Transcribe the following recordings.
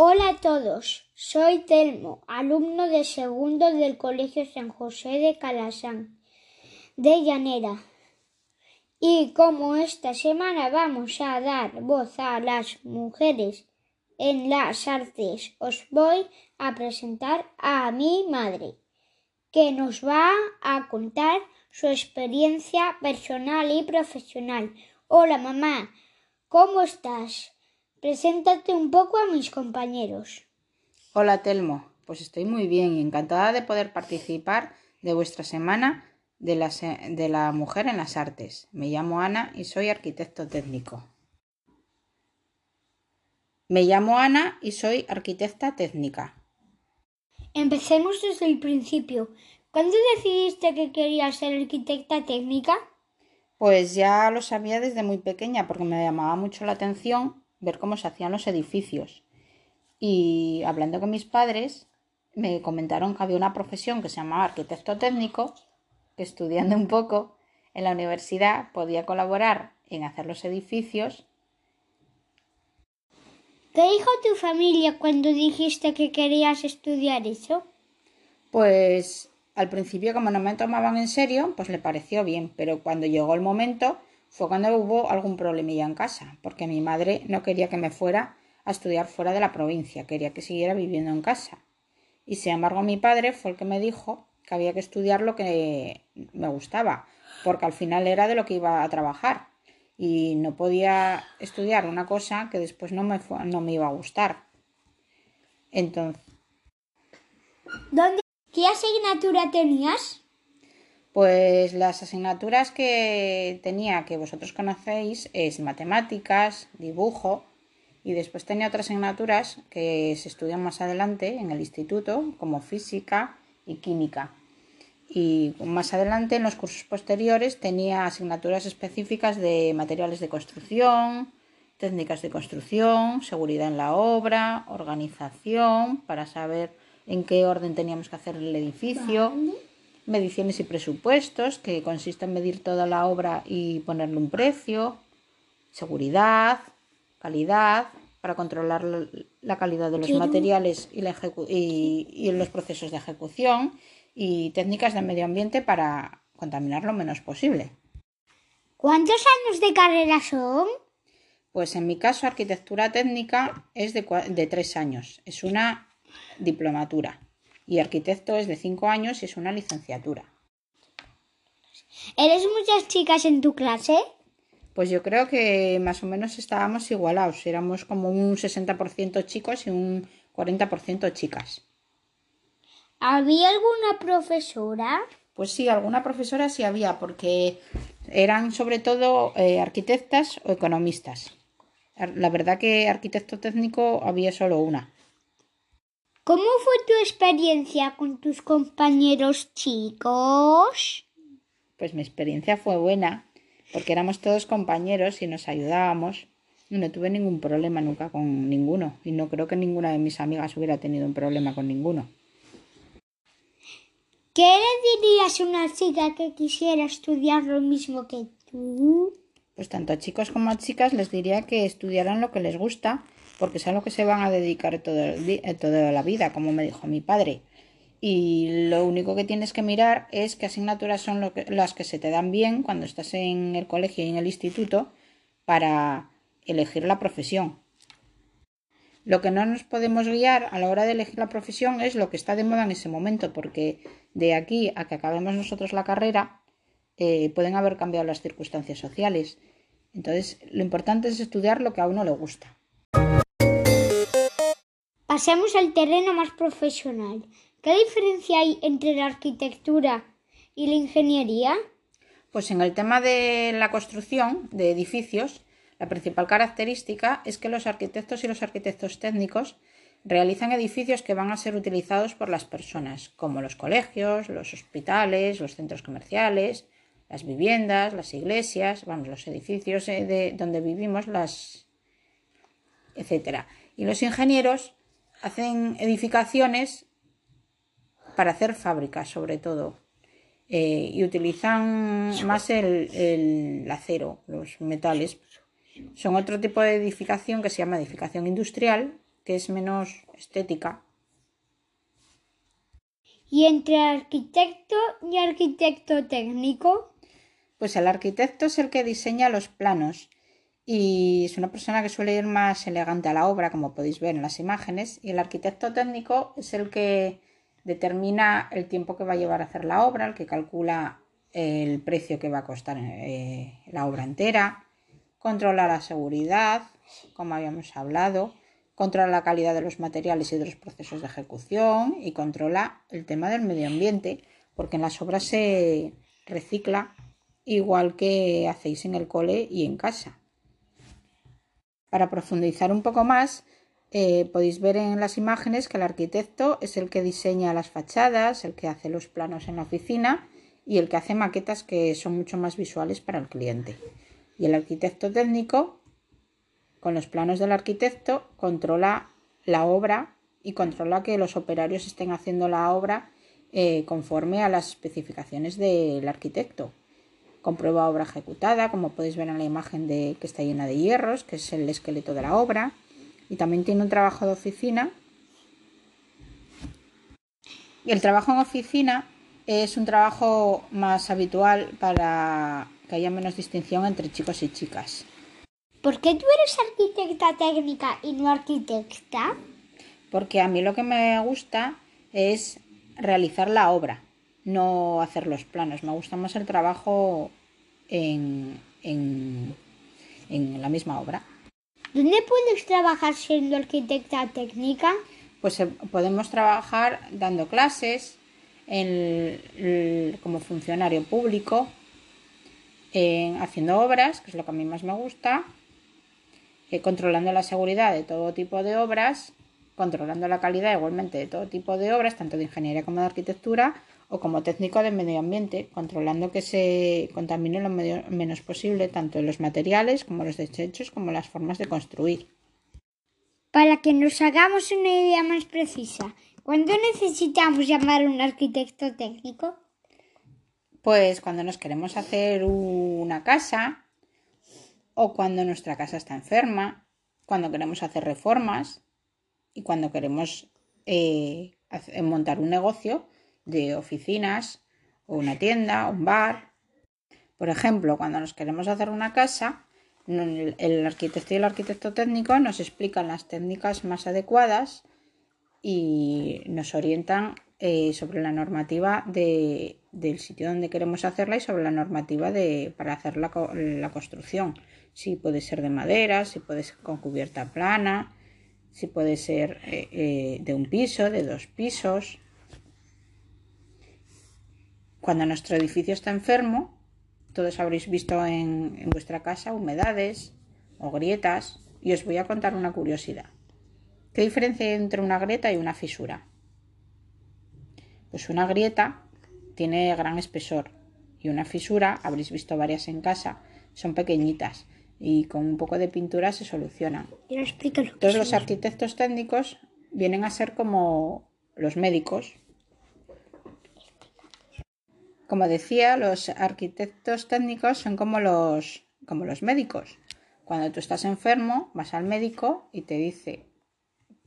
Hola a todos, soy Telmo, alumno de segundo del Colegio San José de Calasán, de Llanera. Y como esta semana vamos a dar voz a las mujeres en las artes, os voy a presentar a mi madre, que nos va a contar su experiencia personal y profesional. Hola mamá, ¿cómo estás? Preséntate un poco a mis compañeros. Hola Telmo, pues estoy muy bien y encantada de poder participar de vuestra semana de la, de la mujer en las artes. Me llamo Ana y soy arquitecto técnico. Me llamo Ana y soy arquitecta técnica. Empecemos desde el principio. ¿Cuándo decidiste que querías ser arquitecta técnica? Pues ya lo sabía desde muy pequeña porque me llamaba mucho la atención ver cómo se hacían los edificios. Y hablando con mis padres, me comentaron que había una profesión que se llamaba arquitecto técnico estudiando un poco en la universidad podía colaborar en hacer los edificios. ¿Qué dijo tu familia cuando dijiste que querías estudiar eso? Pues al principio como no me tomaban en serio, pues le pareció bien, pero cuando llegó el momento fue cuando hubo algún problemilla en casa, porque mi madre no quería que me fuera a estudiar fuera de la provincia, quería que siguiera viviendo en casa. Y sin embargo mi padre fue el que me dijo que había que estudiar lo que me gustaba, porque al final era de lo que iba a trabajar y no podía estudiar una cosa que después no me, no me iba a gustar. Entonces. ¿Dónde, ¿Qué asignatura tenías? Pues las asignaturas que tenía, que vosotros conocéis, es matemáticas, dibujo, y después tenía otras asignaturas que se estudian más adelante en el instituto, como física y química. Y más adelante en los cursos posteriores tenía asignaturas específicas de materiales de construcción, técnicas de construcción, seguridad en la obra, organización, para saber en qué orden teníamos que hacer el edificio, mediciones y presupuestos, que consiste en medir toda la obra y ponerle un precio, seguridad, calidad, para controlar la calidad de los materiales y, la y, y los procesos de ejecución y técnicas de medio ambiente para contaminar lo menos posible. ¿Cuántos años de carrera son? Pues en mi caso, arquitectura técnica es de, de tres años, es una diplomatura. Y arquitecto es de cinco años y es una licenciatura. ¿Eres muchas chicas en tu clase? Pues yo creo que más o menos estábamos igualados. Éramos como un 60% chicos y un 40% chicas. ¿Había alguna profesora? Pues sí, alguna profesora sí había, porque eran sobre todo eh, arquitectas o economistas. La verdad que arquitecto técnico había solo una. ¿Cómo fue tu experiencia con tus compañeros chicos? Pues mi experiencia fue buena, porque éramos todos compañeros y nos ayudábamos. No tuve ningún problema nunca con ninguno. Y no creo que ninguna de mis amigas hubiera tenido un problema con ninguno. ¿Qué le dirías a una chica que quisiera estudiar lo mismo que tú? Pues tanto a chicos como a chicas les diría que estudiaran lo que les gusta, porque es a lo que se van a dedicar todo toda la vida, como me dijo mi padre. Y lo único que tienes que mirar es qué asignaturas son las que se te dan bien cuando estás en el colegio y en el instituto para elegir la profesión. Lo que no nos podemos guiar a la hora de elegir la profesión es lo que está de moda en ese momento, porque de aquí a que acabemos nosotros la carrera eh, pueden haber cambiado las circunstancias sociales. Entonces, lo importante es estudiar lo que a uno le gusta. Pasemos al terreno más profesional. ¿Qué diferencia hay entre la arquitectura y la ingeniería? Pues en el tema de la construcción de edificios, la principal característica es que los arquitectos y los arquitectos técnicos realizan edificios que van a ser utilizados por las personas, como los colegios, los hospitales, los centros comerciales, las viviendas, las iglesias, vamos, los edificios eh, de donde vivimos, las etcétera. Y los ingenieros hacen edificaciones para hacer fábricas, sobre todo, eh, y utilizan más el acero, los metales son otro tipo de edificación que se llama edificación industrial, que es menos estética. ¿Y entre arquitecto y arquitecto técnico? Pues el arquitecto es el que diseña los planos y es una persona que suele ir más elegante a la obra, como podéis ver en las imágenes, y el arquitecto técnico es el que determina el tiempo que va a llevar a hacer la obra, el que calcula el precio que va a costar eh, la obra entera, controla la seguridad, como habíamos hablado, controla la calidad de los materiales y de los procesos de ejecución y controla el tema del medio ambiente, porque en las obras se recicla igual que hacéis en el cole y en casa. Para profundizar un poco más, eh, podéis ver en las imágenes que el arquitecto es el que diseña las fachadas, el que hace los planos en la oficina y el que hace maquetas que son mucho más visuales para el cliente. Y el arquitecto técnico, con los planos del arquitecto, controla la obra y controla que los operarios estén haciendo la obra eh, conforme a las especificaciones del arquitecto comprueba obra ejecutada, como podéis ver en la imagen de que está llena de hierros, que es el esqueleto de la obra, y también tiene un trabajo de oficina. Y el trabajo en oficina es un trabajo más habitual para que haya menos distinción entre chicos y chicas. ¿Por qué tú eres arquitecta técnica y no arquitecta? Porque a mí lo que me gusta es realizar la obra no hacer los planos. Me gusta más el trabajo en, en, la misma obra. ¿Dónde puedes trabajar siendo arquitecta técnica? Pues eh, podemos trabajar dando clases en, como funcionario público, haciendo obras, que es lo que a mí más me gusta, eh, controlando la seguridad de todo tipo de obras, controlando la calidad igualmente de todo tipo de obras, tanto de ingeniería como de arquitectura, o como técnico de medio ambiente, controlando que se contamine lo menos posible tanto los materiales como los desechos como las formas de construir. Para que nos hagamos una idea más precisa, ¿cuándo necesitamos llamar a un arquitecto técnico? Pues cuando nos queremos hacer una casa o cuando nuestra casa está enferma, cuando queremos hacer reformas y cuando queremos eh, montar un negocio de oficinas o una tienda, un bar. Por ejemplo, cuando nos queremos hacer una casa, el arquitecto y el arquitecto técnico nos explican las técnicas más adecuadas y nos orientan eh, sobre la normativa de, del sitio donde queremos hacerla y sobre la normativa de, para hacer la, construcción. Si puede ser de madera, si puede ser con cubierta plana, si puede ser eh, eh, de un piso, de dos pisos. Cuando nuestro edificio está enfermo, todos habréis visto en, vuestra casa humedades o grietas y os voy a contar una curiosidad. ¿Qué diferencia hay entre una grieta y una fisura? Pues una grieta tiene gran espesor y una fisura, habréis visto varias en casa, son pequeñitas y con un poco de pintura se solucionan. Todos los arquitectos técnicos vienen a ser como los médicos, como decía, los arquitectos técnicos son como los, como los médicos. Cuando tú estás enfermo, vas al médico y te dice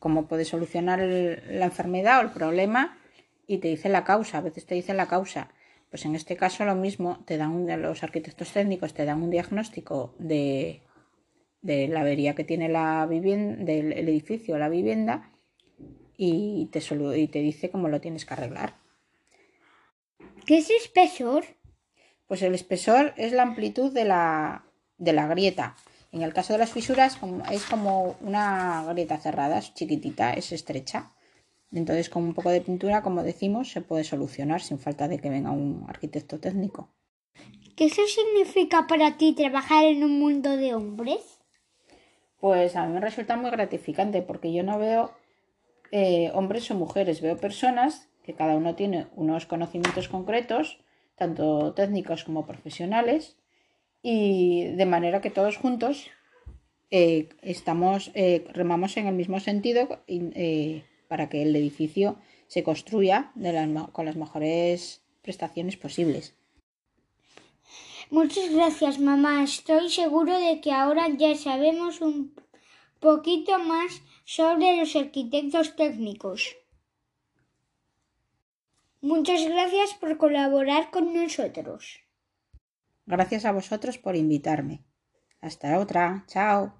cómo puedes solucionar la enfermedad o el problema y te dice la causa. A veces te dice la causa. Pues en este caso lo mismo, te dan los arquitectos técnicos te dan un diagnóstico de, de la avería que tiene la vivienda, del edificio o la vivienda y te, y te dice cómo lo tienes que arreglar. ¿Qué es espesor? Pues el espesor es la amplitud de la, de la grieta. En el caso de las fisuras es como una grieta cerrada, es chiquitita, es estrecha. Entonces con un poco de pintura, como decimos, se puede solucionar sin falta de que venga un arquitecto técnico. ¿Qué eso significa para ti trabajar en un mundo de hombres? Pues a mí me resulta muy gratificante porque yo no veo eh, hombres o mujeres, veo personas que cada uno tiene unos conocimientos concretos, tanto técnicos como profesionales, y de manera que todos juntos eh, estamos, eh, remamos en el mismo sentido eh, para que el edificio se construya con las mejores prestaciones posibles. Muchas gracias, mamá. Estoy seguro de que ahora ya sabemos un poquito más sobre los arquitectos técnicos. Muchas gracias por colaborar con nosotros. Gracias a vosotros por invitarme. Hasta otra. Chao.